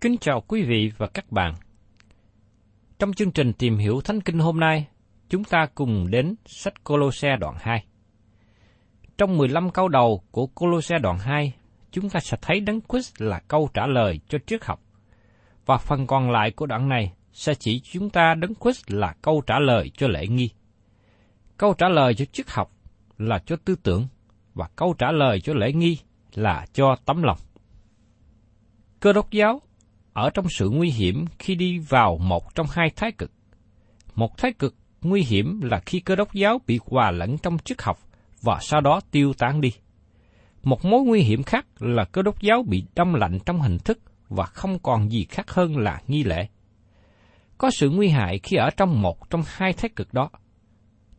Kính chào quý vị và các bạn. Trong chương trình tìm hiểu Thánh Kinh hôm nay, chúng ta cùng đến sách Colosse đoạn 2. Trong 15 câu đầu của Colosse đoạn 2, chúng ta sẽ thấy Đấng Christ là câu trả lời cho triết học. Và phần còn lại của đoạn này sẽ chỉ chúng ta Đấng Christ là câu trả lời cho lễ nghi. Câu trả lời cho triết học là cho tư tưởng, và câu trả lời cho lễ nghi là cho tấm lòng. Cơ đốc giáo ở trong sự nguy hiểm khi đi vào một trong hai thái cực. Một thái cực nguy hiểm là khi cơ đốc giáo bị hòa lẫn trong triết học và sau đó tiêu tán đi. Một mối nguy hiểm khác là cơ đốc giáo bị đông lạnh trong hình thức và không còn gì khác hơn là nghi lễ. Có sự nguy hại khi ở trong một trong hai thái cực đó.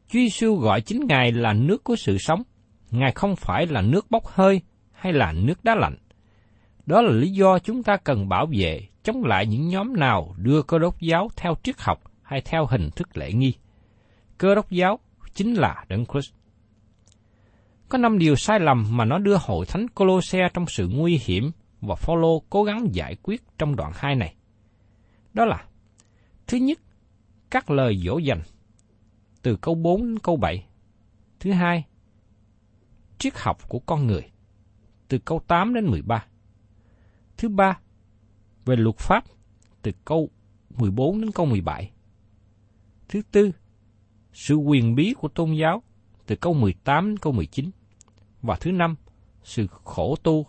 Chúa Giêsu gọi chính Ngài là nước của sự sống. Ngài không phải là nước bốc hơi hay là nước đá lạnh. Đó là lý do chúng ta cần bảo vệ chống lại những nhóm nào đưa cơ đốc giáo theo triết học hay theo hình thức lễ nghi. Cơ đốc giáo chính là Đấng Christ. Có năm điều sai lầm mà nó đưa hội thánh Colosse trong sự nguy hiểm và Phaolô cố gắng giải quyết trong đoạn 2 này. Đó là Thứ nhất, các lời dỗ dành từ câu 4 đến câu 7. Thứ hai, triết học của con người từ câu 8 đến 13. Thứ ba, về luật pháp từ câu 14 đến câu 17. Thứ tư, sự quyền bí của tôn giáo từ câu 18 đến câu 19. Và thứ năm, sự khổ tu,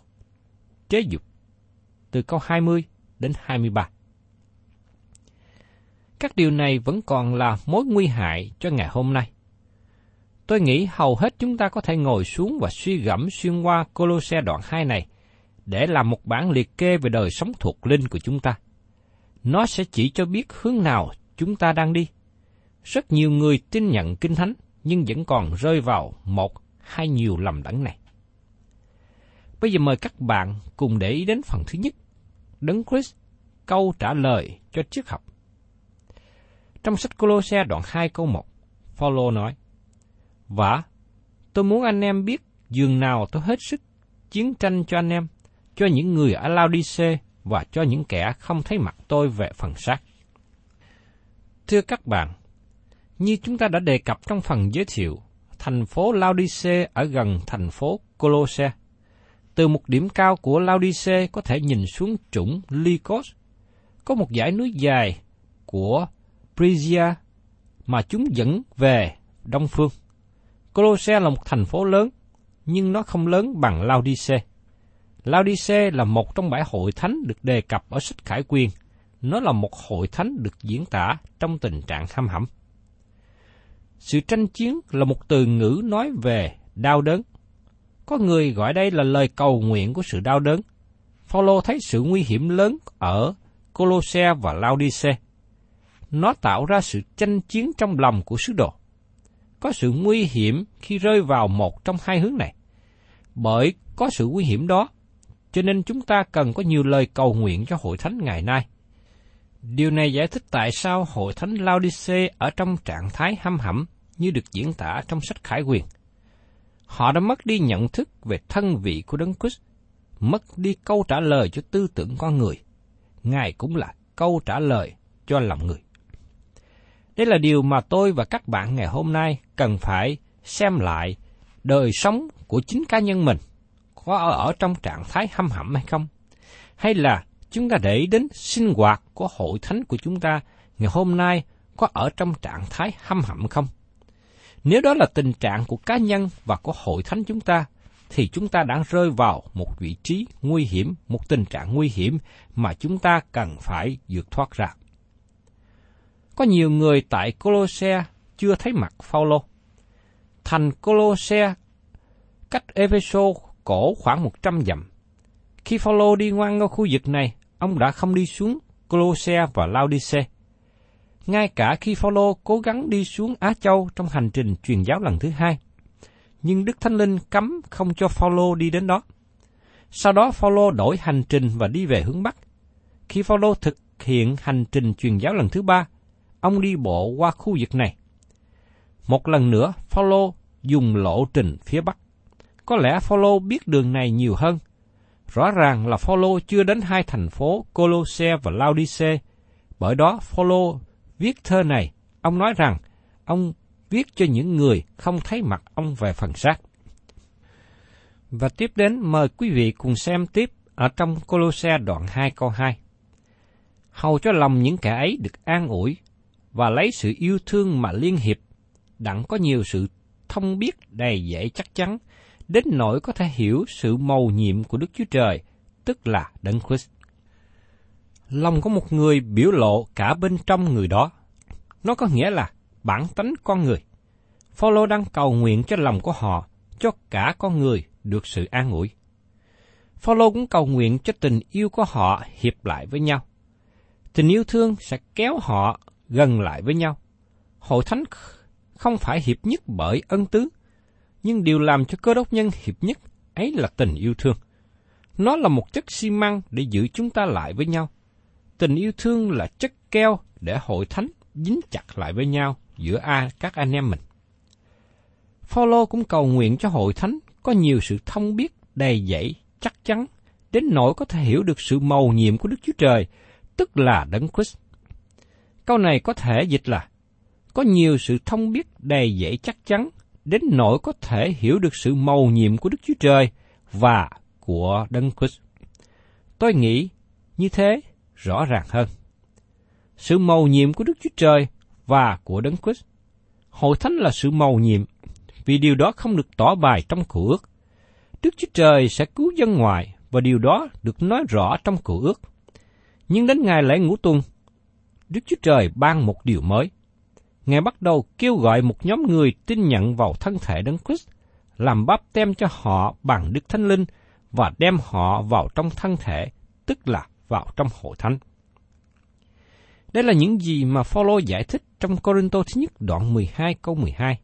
chế dục từ câu 20 đến 23. Các điều này vẫn còn là mối nguy hại cho ngày hôm nay. Tôi nghĩ hầu hết chúng ta có thể ngồi xuống và suy gẫm xuyên qua Colosse đoạn 2 này để làm một bản liệt kê về đời sống thuộc linh của chúng ta. Nó sẽ chỉ cho biết hướng nào chúng ta đang đi. Rất nhiều người tin nhận kinh thánh nhưng vẫn còn rơi vào một hay nhiều lầm lẫn này. Bây giờ mời các bạn cùng để ý đến phần thứ nhất, Đấng Christ câu trả lời cho triết học. Trong sách Colosse đoạn 2 câu 1, Phaolô nói: "Và tôi muốn anh em biết dường nào tôi hết sức chiến tranh cho anh em, cho những người ở Laodice và cho những kẻ không thấy mặt tôi về phần xác." Thưa các bạn, như chúng ta đã đề cập trong phần giới thiệu, thành phố Laodice ở gần thành phố Colosse. Từ một điểm cao của Laodice có thể nhìn xuống trũng Lycos, có một dãy núi dài của Prisia mà chúng dẫn về đông phương. Colosse là một thành phố lớn, nhưng nó không lớn bằng Laodice. Laodice là một trong bảy hội thánh được đề cập ở sách Khải quyên. Nó là một hội thánh được diễn tả trong tình trạng hăm hẩm. Sự tranh chiến là một từ ngữ nói về đau đớn. Có người gọi đây là lời cầu nguyện của sự đau đớn. Phaolô thấy sự nguy hiểm lớn ở Colosse và Laodice. Nó tạo ra sự tranh chiến trong lòng của sứ đồ. Có sự nguy hiểm khi rơi vào một trong hai hướng này. Bởi có sự nguy hiểm đó, cho nên chúng ta cần có nhiều lời cầu nguyện cho hội thánh ngày nay. Điều này giải thích tại sao hội thánh Laodice ở trong trạng thái hăm hẩm như được diễn tả trong sách Khải Quyền. Họ đã mất đi nhận thức về thân vị của Đấng Christ, mất đi câu trả lời cho tư tưởng con người. Ngài cũng là câu trả lời cho lòng người. Đây là điều mà tôi và các bạn ngày hôm nay cần phải xem lại đời sống của chính cá nhân mình có ở trong trạng thái hâm hẩm hay không? Hay là chúng ta để đến sinh hoạt của hội thánh của chúng ta ngày hôm nay có ở trong trạng thái hâm hẩm không? Nếu đó là tình trạng của cá nhân và của hội thánh chúng ta, thì chúng ta đang rơi vào một vị trí nguy hiểm, một tình trạng nguy hiểm mà chúng ta cần phải vượt thoát ra. Có nhiều người tại Colosse chưa thấy mặt Phaolô. Thành Colosse cách Ephesus cổ khoảng 100 dặm. Khi Phaolô đi ngoan qua khu vực này, ông đã không đi xuống Colosse và Laodice. Ngay cả khi Phaolô cố gắng đi xuống Á Châu trong hành trình truyền giáo lần thứ hai, nhưng Đức Thánh Linh cấm không cho Phaolô đi đến đó. Sau đó Phaolô đổi hành trình và đi về hướng Bắc. Khi Phaolô thực hiện hành trình truyền giáo lần thứ ba, ông đi bộ qua khu vực này. Một lần nữa, Phaolô dùng lộ trình phía Bắc. Có lẽ Phaolô biết đường này nhiều hơn. Rõ ràng là Phaolô chưa đến hai thành phố Colosse và Laodice. Bởi đó Phaolô viết thơ này, ông nói rằng ông viết cho những người không thấy mặt ông về phần xác. Và tiếp đến mời quý vị cùng xem tiếp ở trong Colosse đoạn 2 câu 2. Hầu cho lòng những kẻ ấy được an ủi và lấy sự yêu thương mà liên hiệp, đặng có nhiều sự thông biết đầy dễ chắc chắn, đến nỗi có thể hiểu sự mầu nhiệm của Đức Chúa Trời, tức là Đấng Christ. Lòng của một người biểu lộ cả bên trong người đó. Nó có nghĩa là bản tánh con người. Phaolô đang cầu nguyện cho lòng của họ, cho cả con người được sự an ủi. Phaolô cũng cầu nguyện cho tình yêu của họ hiệp lại với nhau. Tình yêu thương sẽ kéo họ gần lại với nhau. Hội thánh không phải hiệp nhất bởi ân tứ, nhưng điều làm cho cơ đốc nhân hiệp nhất ấy là tình yêu thương. Nó là một chất xi măng để giữ chúng ta lại với nhau. Tình yêu thương là chất keo để hội thánh dính chặt lại với nhau giữa a các anh em mình. Phaolô cũng cầu nguyện cho hội thánh có nhiều sự thông biết đầy dẫy, chắc chắn, đến nỗi có thể hiểu được sự mầu nhiệm của Đức Chúa Trời, tức là Đấng Christ. Câu này có thể dịch là có nhiều sự thông biết đầy dẫy chắc chắn đến nỗi có thể hiểu được sự mầu nhiệm của Đức Chúa Trời và của Đấng Christ. Tôi nghĩ như thế rõ ràng hơn. Sự mầu nhiệm của Đức Chúa Trời và của Đấng Christ. Hội thánh là sự mầu nhiệm, vì điều đó không được tỏ bài trong cựu ước. Đức Chúa Trời sẽ cứu dân ngoại và điều đó được nói rõ trong cựu ước. Nhưng đến ngày lễ ngũ tuần, Đức Chúa Trời ban một điều mới. Ngài bắt đầu kêu gọi một nhóm người tin nhận vào thân thể Đấng Christ, làm bắp tem cho họ bằng Đức Thánh Linh và đem họ vào trong thân thể, tức là vào trong hội thánh. Đây là những gì mà Phaolô giải thích trong Corinto thứ nhất đoạn 12 câu 12.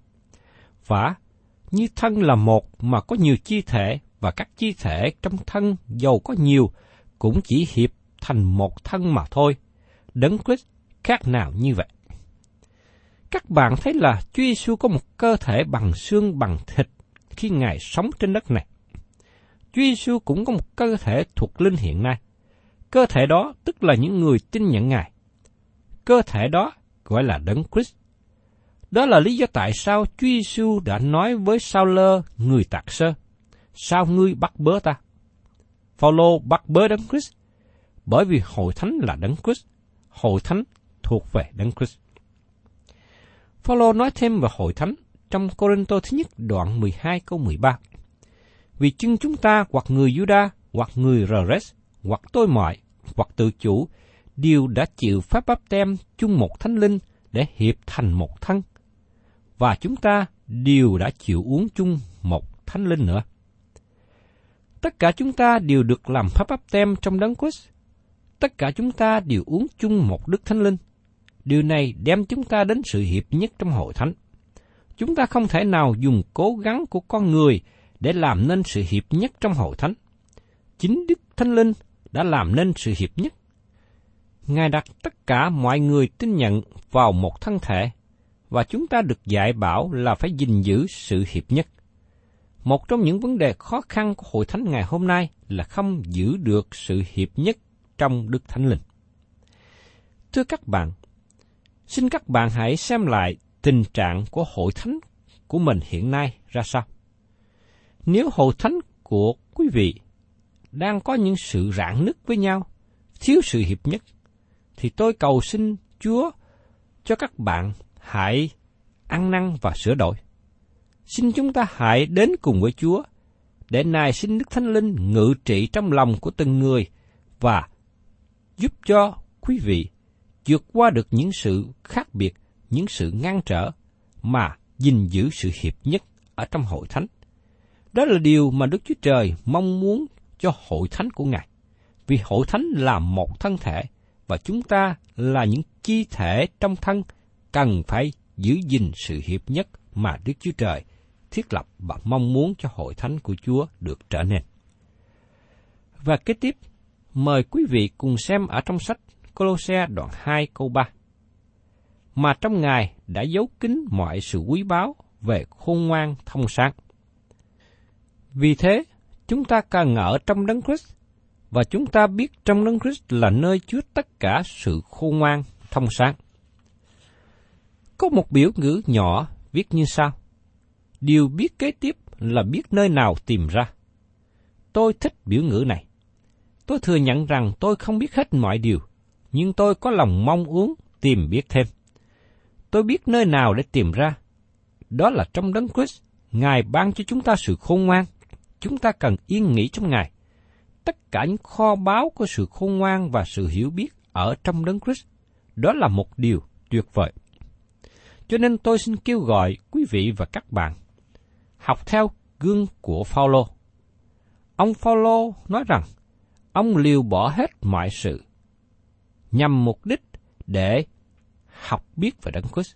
Và như thân là một mà có nhiều chi thể và các chi thể trong thân giàu có nhiều cũng chỉ hiệp thành một thân mà thôi. Đấng Christ khác nào như vậy. Các bạn thấy là Chúa Giêsu có một cơ thể bằng xương bằng thịt khi Ngài sống trên đất này. Chúa Giêsu cũng có một cơ thể thuộc linh hiện nay. Cơ thể đó tức là những người tin nhận Ngài. Cơ thể đó gọi là Đấng Christ. Đó là lý do tại sao Chúa Giêsu đã nói với Sao Lơ người tạc sơ, sao ngươi bắt bớ ta? Phaolô bắt bớ Đấng Christ, bởi vì hội thánh là đấng Christ, hội thánh thuộc về đấng Christ. Phaolô nói thêm về hội thánh trong Corinto thứ nhất đoạn 12 câu 13. Vì chân chúng ta hoặc người Juda, hoặc người Rores, hoặc tôi mọi, hoặc tự chủ, đều đã chịu pháp báp tem chung một thánh linh để hiệp thành một thân. Và chúng ta đều đã chịu uống chung một thánh linh nữa. Tất cả chúng ta đều được làm pháp báp tem trong đấng Christ. Tất cả chúng ta đều uống chung một đức thánh linh. Điều này đem chúng ta đến sự hiệp nhất trong hội thánh. Chúng ta không thể nào dùng cố gắng của con người để làm nên sự hiệp nhất trong hội thánh. Chính Đức Thánh Linh đã làm nên sự hiệp nhất. Ngài đặt tất cả mọi người tin nhận vào một thân thể, và chúng ta được dạy bảo là phải gìn giữ sự hiệp nhất. Một trong những vấn đề khó khăn của hội thánh ngày hôm nay là không giữ được sự hiệp nhất trong Đức Thánh Linh. Thưa các bạn, xin các bạn hãy xem lại tình trạng của hội thánh của mình hiện nay ra sao. Nếu hội thánh của quý vị đang có những sự rạn nứt với nhau, thiếu sự hiệp nhất, thì tôi cầu xin Chúa cho các bạn hãy ăn năn và sửa đổi. Xin chúng ta hãy đến cùng với Chúa, để Ngài xin Đức Thánh Linh ngự trị trong lòng của từng người và giúp cho quý vị vượt qua được những sự khác biệt, những sự ngăn trở mà gìn giữ sự hiệp nhất ở trong hội thánh. Đó là điều mà Đức Chúa Trời mong muốn cho hội thánh của Ngài. Vì hội thánh là một thân thể, và chúng ta là những chi thể trong thân cần phải giữ gìn sự hiệp nhất mà Đức Chúa Trời thiết lập và mong muốn cho hội thánh của Chúa được trở nên. Và kế tiếp, mời quý vị cùng xem ở trong sách Colosse đoạn 2 câu 3. Mà trong Ngài đã giấu kín mọi sự quý báu về khôn ngoan thông sáng. Vì thế, chúng ta ca ngợi trong đấng Christ và chúng ta biết trong đấng Christ là nơi chứa tất cả sự khôn ngoan thông sáng. Có một biểu ngữ nhỏ viết như sau. Điều biết kế tiếp là biết nơi nào tìm ra. Tôi thích biểu ngữ này. Tôi thừa nhận rằng tôi không biết hết mọi điều, nhưng tôi có lòng mong muốn tìm biết thêm. Tôi biết nơi nào để tìm ra. Đó là trong đấng Christ, Ngài ban cho chúng ta sự khôn ngoan. Chúng ta cần yên nghỉ trong Ngài. Tất cả những kho báu của sự khôn ngoan và sự hiểu biết ở trong đấng Christ, đó là một điều tuyệt vời. Cho nên tôi xin kêu gọi quý vị và các bạn học theo gương của Phaolô. Ông Phaolô nói rằng ông liều bỏ hết mọi sự nhằm mục đích để học biết về Đấng Christ.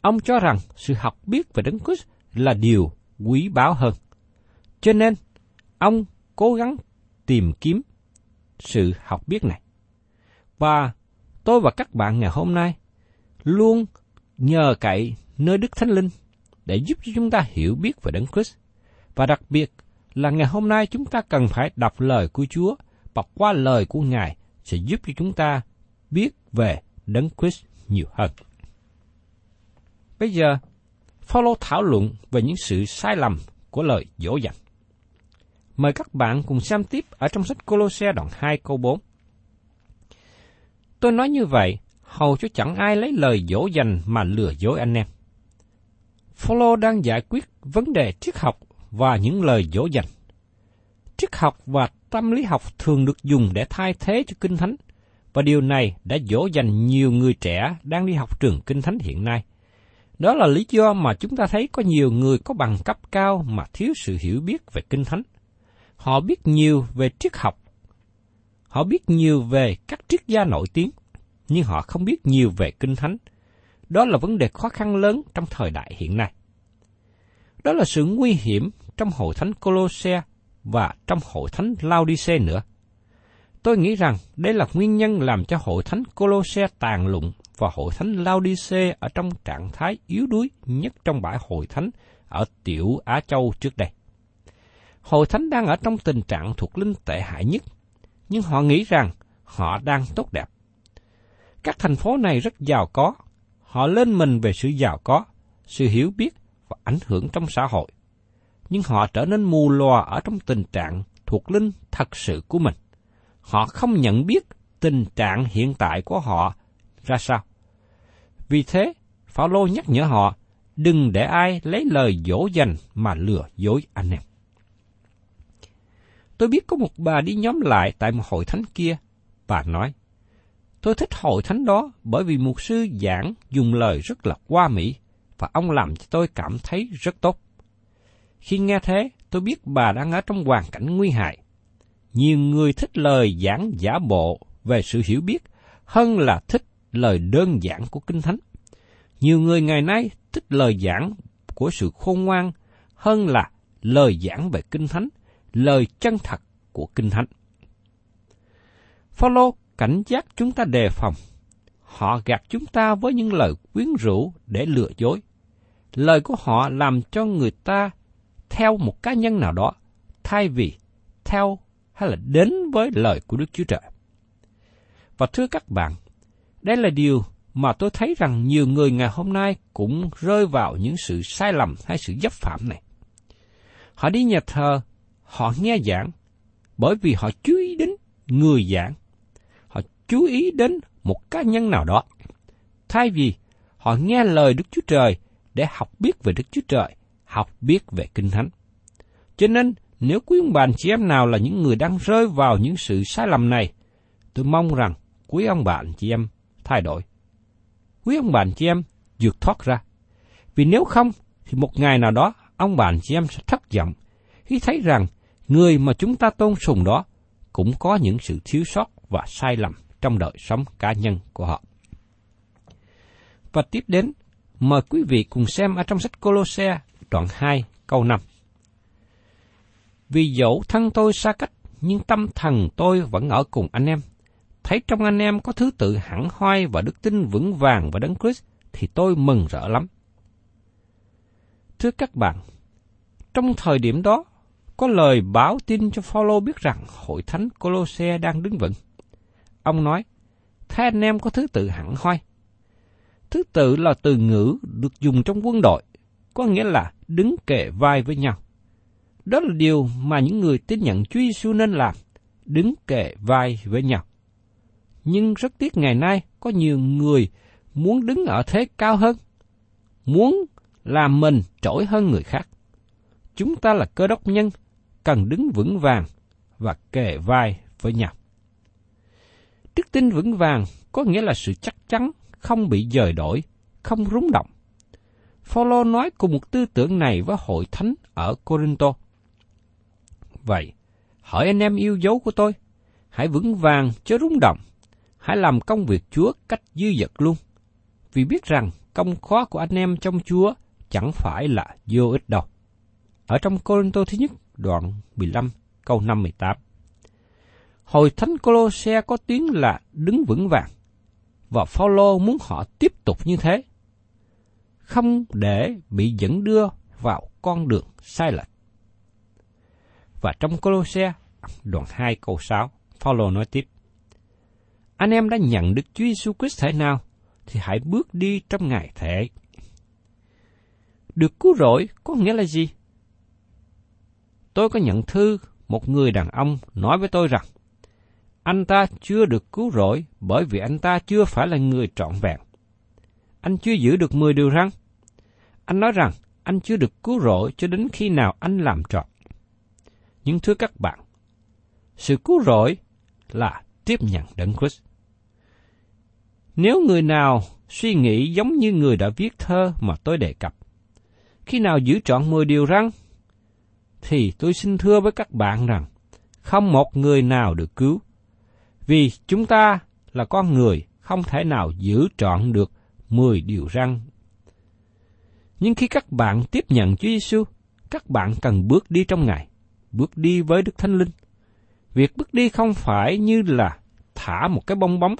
Ông cho rằng sự học biết về Đấng Christ là điều quý báu hơn. Cho nên, ông cố gắng tìm kiếm sự học biết này. Và tôi và các bạn ngày hôm nay luôn nhờ cậy nơi Đức Thánh Linh để giúp cho chúng ta hiểu biết về Đấng Christ. Và đặc biệt là ngày hôm nay chúng ta cần phải đọc lời của Chúa và qua lời của Ngài sẽ giúp cho chúng ta biết về Đấng Christ nhiều hơn. Bây giờ, Phaolô thảo luận về những sự sai lầm của lời dỗ dành. Mời các bạn cùng xem tiếp ở trong sách Colosse đoạn 2 câu 4. Tôi nói như vậy, hầu cho chẳng ai lấy lời dỗ dành mà lừa dối anh em. Phaolô đang giải quyết vấn đề triết học và những lời dỗ dành. Triết học và tâm lý học thường được dùng để thay thế cho kinh thánh, và điều này đã dỗ dành nhiều người trẻ đang đi học trường kinh thánh hiện nay. Đó là lý do mà chúng ta thấy có nhiều người có bằng cấp cao mà thiếu sự hiểu biết về kinh thánh. Họ biết nhiều về triết học. Họ biết nhiều về các triết gia nổi tiếng, nhưng họ không biết nhiều về kinh thánh. Đó là vấn đề khó khăn lớn trong thời đại hiện nay. Đó là sự nguy hiểm trong hội thánh Colosse và trong hội thánh Laodice nữa. Tôi nghĩ rằng đây là nguyên nhân làm cho hội thánh Colosse tàn lụng và hội thánh Laodice ở trong trạng thái yếu đuối nhất trong bãi hội thánh ở tiểu Á Châu trước đây. Hội thánh đang ở trong tình trạng thuộc linh tệ hại nhất, nhưng họ nghĩ rằng họ đang tốt đẹp. Các thành phố này rất giàu có, họ lên mình về sự giàu có, sự hiểu biết và ảnh hưởng trong xã hội. Nhưng họ trở nên mù lòa ở trong tình trạng thuộc linh thật sự của mình họ không nhận biết tình trạng hiện tại của họ ra sao. Vì thế, Phaolô nhắc nhở họ đừng để ai lấy lời dỗ dành mà lừa dối anh em. Tôi biết có một bà đi nhóm lại tại một hội thánh kia. Bà nói, tôi thích hội thánh đó bởi vì mục sư giảng dùng lời rất là qua mỹ và ông làm cho tôi cảm thấy rất tốt. Khi nghe thế, tôi biết bà đang ở trong hoàn cảnh nguy hại. Nhiều người thích lời giảng giả bộ về sự hiểu biết hơn là thích lời đơn giản của Kinh Thánh. Nhiều người ngày nay thích lời giảng của sự khôn ngoan hơn là lời giảng về Kinh Thánh, lời chân thật của Kinh Thánh. Phaolô cảnh giác chúng ta đề phòng. Họ gạt chúng ta với những lời quyến rũ để lừa dối. Lời của họ làm cho người ta theo một cá nhân nào đó, thay vì theo hay là đến với lời của Đức Chúa Trời. Và thưa các bạn, đây là điều mà tôi thấy rằng nhiều người ngày hôm nay cũng rơi vào những sự sai lầm hay sự dấp phạm này. Họ đi nhà thờ, họ nghe giảng, bởi vì họ chú ý đến người giảng. Họ chú ý đến một cá nhân nào đó. Thay vì họ nghe lời Đức Chúa Trời để học biết về Đức Chúa Trời, học biết về Kinh Thánh. Cho nên, nếu quý ông bà chị em nào là những người đang rơi vào những sự sai lầm này, tôi mong rằng quý ông bạn chị em thay đổi. Quý ông bạn chị em vượt thoát ra. Vì nếu không, thì một ngày nào đó, ông bạn chị em sẽ thất vọng khi thấy rằng người mà chúng ta tôn sùng đó cũng có những sự thiếu sót và sai lầm trong đời sống cá nhân của họ. Và tiếp đến, mời quý vị cùng xem ở trong sách Colosse đoạn 2 câu 5. Vì dẫu thân tôi xa cách, nhưng tâm thần tôi vẫn ở cùng anh em. Thấy trong anh em có thứ tự hẳn hoai và đức tin vững vàng và đấng Christ, thì tôi mừng rỡ lắm. Thưa các bạn, trong thời điểm đó, có lời báo tin cho Phaolô biết rằng hội thánh Colosse đang đứng vững. Ông nói, thế anh em có thứ tự hẳn hoi. Thứ tự là từ ngữ được dùng trong quân đội, có nghĩa là đứng kề vai với nhau. Đó là điều mà những người tin nhận Chúa Giêsu nên làm, đứng kề vai với nhau. Nhưng rất tiếc ngày nay có nhiều người muốn đứng ở thế cao hơn, muốn làm mình trỗi hơn người khác. Chúng ta là cơ đốc nhân, cần đứng vững vàng và kề vai với nhau. Đức tin vững vàng có nghĩa là sự chắc chắn, không bị dời đổi, không rúng động. Phaolô nói cùng một tư tưởng này với hội thánh ở Corinto. Vậy, hỏi anh em yêu dấu của tôi, hãy vững vàng chớ rung động, hãy làm công việc Chúa cách dư dật luôn. Vì biết rằng công khó của anh em trong Chúa chẳng phải là vô ích đâu. Ở trong Cô Tô thứ nhất, đoạn 15, câu 58. Hồi thánh Colosse có tiếng là đứng vững vàng, và Phaolô muốn họ tiếp tục như thế, không để bị dẫn đưa vào con đường sai lệch. Và trong Colosse, đoạn 2 câu 6, Phaolô nói tiếp: Anh em đã nhận được Chúa Giêsu Christ thể nào thì hãy bước đi trong ngài thể. Được cứu rỗi có nghĩa là gì? Tôi có nhận thư một người đàn ông nói với tôi rằng anh ta chưa được cứu rỗi bởi vì anh ta chưa phải là người trọn vẹn. Anh chưa giữ được 10 điều răn. Anh nói rằng anh chưa được cứu rỗi cho đến khi nào anh làm trọn. Nhưng thưa các bạn, sự cứu rỗi là tiếp nhận đấng Christ. Nếu người nào suy nghĩ giống như người đã viết thơ mà tôi đề cập, khi nào giữ trọn 10 điều răn, thì tôi xin thưa với các bạn rằng, không một người nào được cứu, vì chúng ta là con người không thể nào giữ trọn được 10 điều răn. Nhưng khi các bạn tiếp nhận Chúa Giêsu, các bạn cần bước đi trong Ngài bước đi với Đức Thánh Linh. Việc bước đi không phải như là thả một cái bong bóng.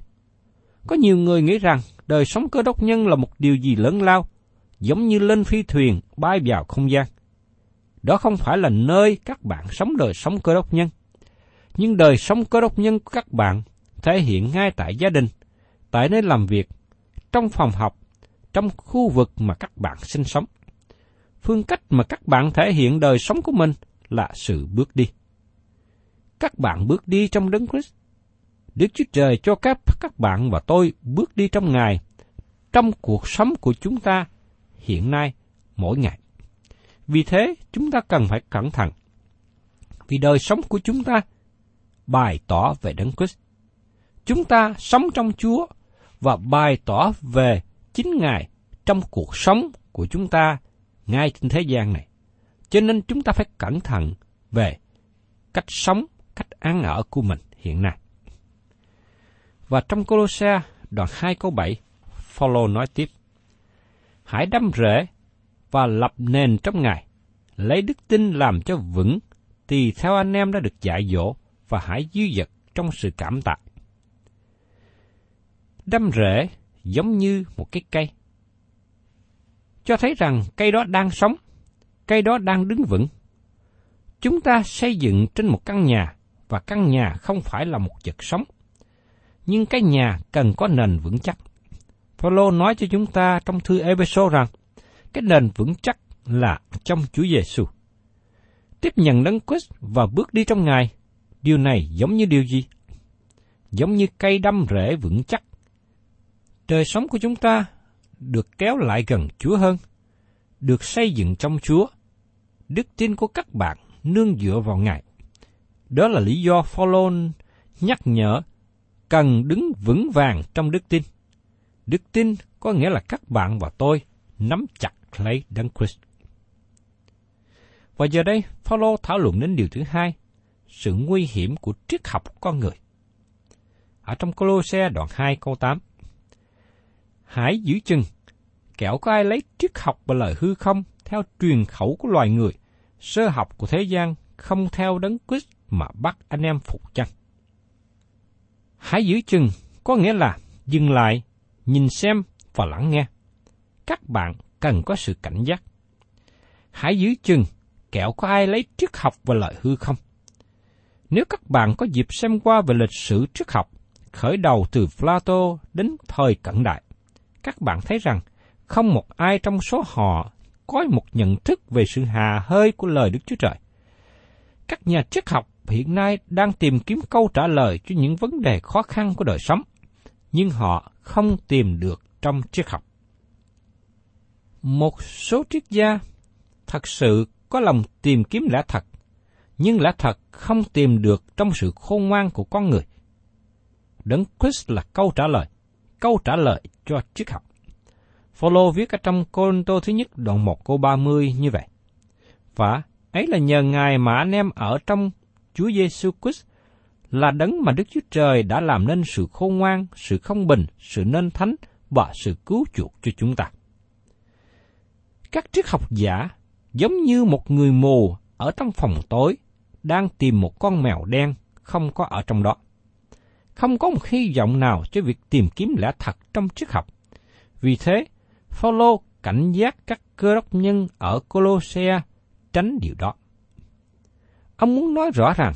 Có nhiều người nghĩ rằng đời sống cơ đốc nhân là một điều gì lớn lao, giống như lên phi thuyền bay vào không gian. Đó không phải là nơi các bạn sống đời sống cơ đốc nhân. Nhưng đời sống cơ đốc nhân của các bạn thể hiện ngay tại gia đình, tại nơi làm việc, trong phòng học, trong khu vực mà các bạn sinh sống. Phương cách mà các bạn thể hiện đời sống của mình là sự bước đi. Các bạn bước đi trong đấng Christ Đức Chúa Trời cho các các bạn và tôi bước đi trong Ngài, trong cuộc sống của chúng ta hiện nay, mỗi ngày. Vì thế, chúng ta cần phải cẩn thận. Vì đời sống của chúng ta bày tỏ về Đấng Christ. Chúng ta sống trong Chúa và bày tỏ về chính Ngài trong cuộc sống của chúng ta ngay trên thế gian này. Cho nên chúng ta phải cẩn thận về cách sống, cách ăn ở của mình hiện nay. Và trong Colossae đoạn 2 câu 7, Phaolô nói tiếp: Hãy đâm rễ và lập nền trong Ngài, lấy đức tin làm cho vững, tùy theo anh em đã được dạy dỗ và hãy dư dật trong sự cảm tạ. Đâm rễ giống như một cái cây, cho thấy rằng cây đó đang sống, cây đó đang đứng vững. Chúng ta xây dựng trên một căn nhà, và căn nhà không phải là một vật sống, nhưng cái nhà cần có nền vững chắc. Phaolô nói cho chúng ta trong thư Ephesos rằng, cái nền vững chắc là trong Chúa Giêsu. Tiếp nhận đấng Christ và bước đi trong Ngài, điều này giống như điều gì? Giống như cây đâm rễ vững chắc. Đời sống của chúng ta được kéo lại gần Chúa hơn, được xây dựng trong Chúa. Đức tin của các bạn nương dựa vào Ngài. Đó là lý do Phaolô nhắc nhở cần đứng vững vàng trong đức tin. Đức tin có nghĩa là các bạn và tôi nắm chặt lấy Đấng Christ. Và giờ đây, Phaolô thảo luận đến điều thứ hai, sự nguy hiểm của triết học của con người. Ở trong Colosse đoạn 2 câu 8, Hãy giữ chừng, kẻo có ai lấy triết học và lời hư không theo truyền khẩu của loài người, sơ học của thế gian, không theo đấng Christ mà bắt anh em phục chăng. Hãy giữ chừng, có nghĩa là dừng lại, nhìn xem và lắng nghe. Các bạn cần có sự cảnh giác. Hãy giữ chừng, kẻo có ai lấy triết học và lợi hư không. Nếu các bạn có dịp xem qua về lịch sử triết học, khởi đầu từ Plato đến thời cận đại, các bạn thấy rằng không một ai trong số họ có một nhận thức về sự hà hơi của lời Đức Chúa Trời. Các nhà triết học hiện nay đang tìm kiếm câu trả lời cho những vấn đề khó khăn của đời sống, nhưng họ không tìm được trong triết học. Một số triết gia thật sự có lòng tìm kiếm lẽ thật, nhưng lẽ thật không tìm được trong sự khôn ngoan của con người. Đấng Christ là câu trả lời, câu trả lời cho triết học. Phaolô viết ở trong Côn Tô thứ nhất đoạn 1 câu 30 như vậy. Và ấy là nhờ Ngài mà anh em ở trong Chúa Giêsu Christ là đấng mà Đức Chúa Trời đã làm nên sự khôn ngoan, sự không bình, sự nên thánh và sự cứu chuộc cho chúng ta. Các triết học giả giống như một người mù ở trong phòng tối đang tìm một con mèo đen không có ở trong đó. Không có một hy vọng nào cho việc tìm kiếm lẽ thật trong triết học. Vì thế, Phaolô cảnh giác các cơ đốc nhân ở Colosse tránh điều đó. Ông muốn nói rõ rằng,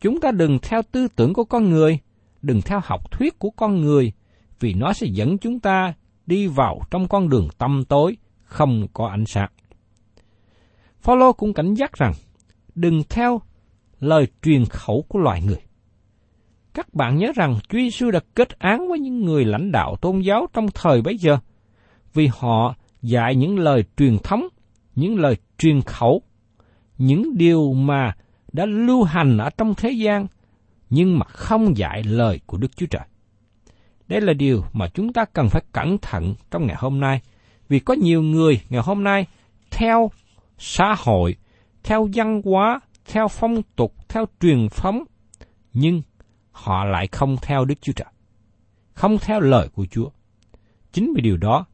chúng ta đừng theo tư tưởng của con người, đừng theo học thuyết của con người, vì nó sẽ dẫn chúng ta đi vào trong con đường tăm tối, không có ánh sáng. Phaolô cũng cảnh giác rằng, đừng theo lời truyền khẩu của loài người. Các bạn nhớ rằng Chúa Giêsu đã kết án với những người lãnh đạo tôn giáo trong thời bấy giờ, vì họ dạy những lời truyền thống, những lời truyền khẩu những điều mà đã lưu hành ở trong thế gian, nhưng mà không dạy lời của Đức Chúa Trời. Đây là điều mà chúng ta cần phải cẩn thận trong ngày hôm nay, vì có nhiều người ngày hôm nay theo xã hội, theo văn hóa, theo phong tục, theo truyền thống, nhưng họ lại không theo Đức Chúa Trời, không theo lời của Chúa. Chính vì điều đó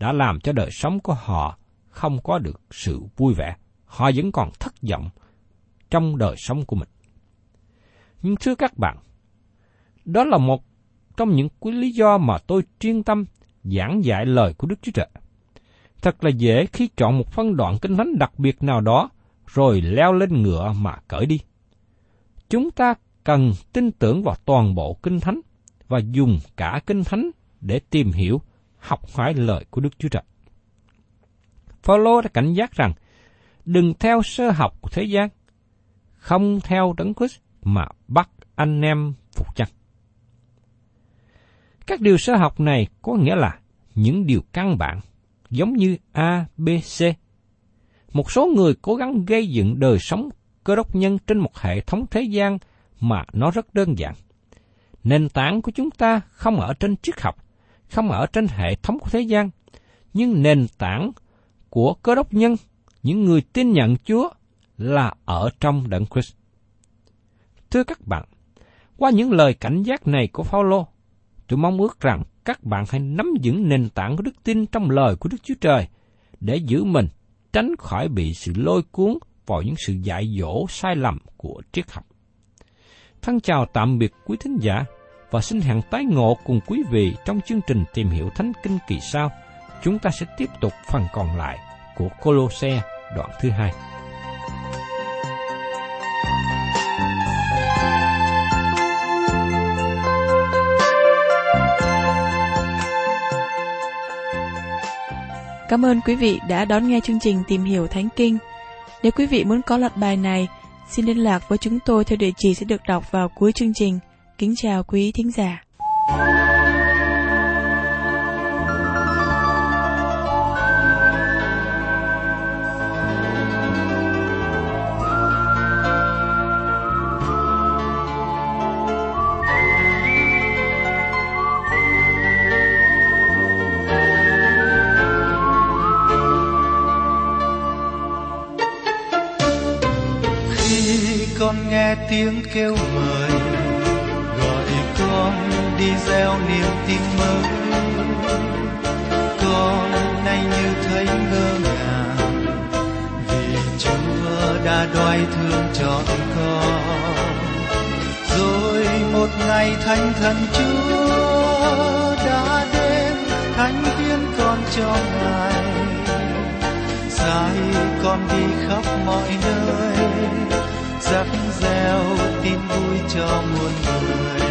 đã làm cho đời sống của họ không có được sự vui vẻ họ vẫn còn thất vọng trong đời sống của mình. Nhưng thưa các bạn, đó là một trong những quý lý do mà tôi chuyên tâm giảng dạy lời của Đức Chúa Trời. Thật là dễ khi chọn một phân đoạn kinh thánh đặc biệt nào đó rồi leo lên ngựa mà cởi đi. Chúng ta cần tin tưởng vào toàn bộ kinh thánh và dùng cả kinh thánh để tìm hiểu, học hỏi lời của Đức Chúa Trời. Phaolô đã cảnh giác rằng đừng theo sơ học của thế gian, không theo đấng Christ mà bắt anh em phục chăng? Các điều sơ học này có nghĩa là những điều căn bản, giống như A, B, C. Một số người cố gắng gây dựng đời sống cơ đốc nhân trên một hệ thống thế gian mà nó rất đơn giản. Nền tảng của chúng ta không ở trên triết học, không ở trên hệ thống của thế gian, nhưng nền tảng của cơ đốc nhân, những người tin nhận Chúa là ở trong Đấng Christ. Thưa các bạn, qua những lời cảnh giác này của Phaolô, tôi mong ước rằng các bạn hãy nắm vững nền tảng của đức tin trong lời của Đức Chúa Trời để giữ mình tránh khỏi bị sự lôi cuốn vào những sự dạy dỗ sai lầm của triết học. Thân chào tạm biệt quý thính giả và xin hẹn tái ngộ cùng quý vị trong chương trình tìm hiểu Thánh Kinh kỳ sau. Chúng ta sẽ tiếp tục phần còn lại của Colosse đoạn thứ hai. Cảm ơn quý vị đã đón nghe chương trình Tìm hiểu Thánh Kinh. Nếu quý vị muốn có loạt bài này, xin liên lạc với chúng tôi theo địa chỉ sẽ được đọc vào cuối chương trình. Kính chào quý thính giả. tiếng kêu đi gieo niềm tin mới con nay như thấy ngơ ngàng, vì chúa đã đoái thương chọn con. Rồi một ngày thánh thần chúa đã đến, thánh hiến con cho ngài. Sai con đi khắp mọi nơi rắc gieo tin vui cho muôn người.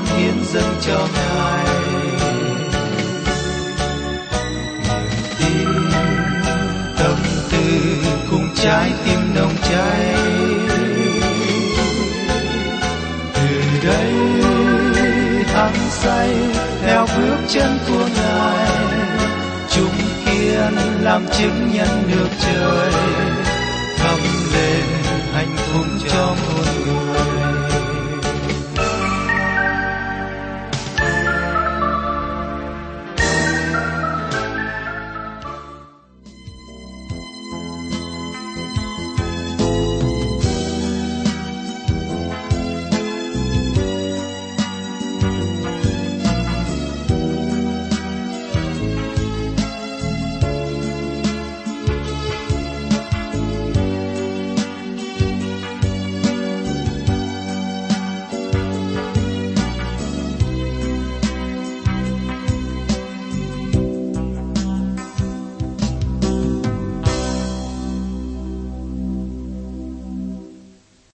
con hiến dâng cho ngài. Niềm tin tâm tư cùng trái tim nồng cháy. Từ đây hăng say theo bước chân của ngài. Chúng kiên làm chứng nhân được trời. Thầm lên hạnh phúc trong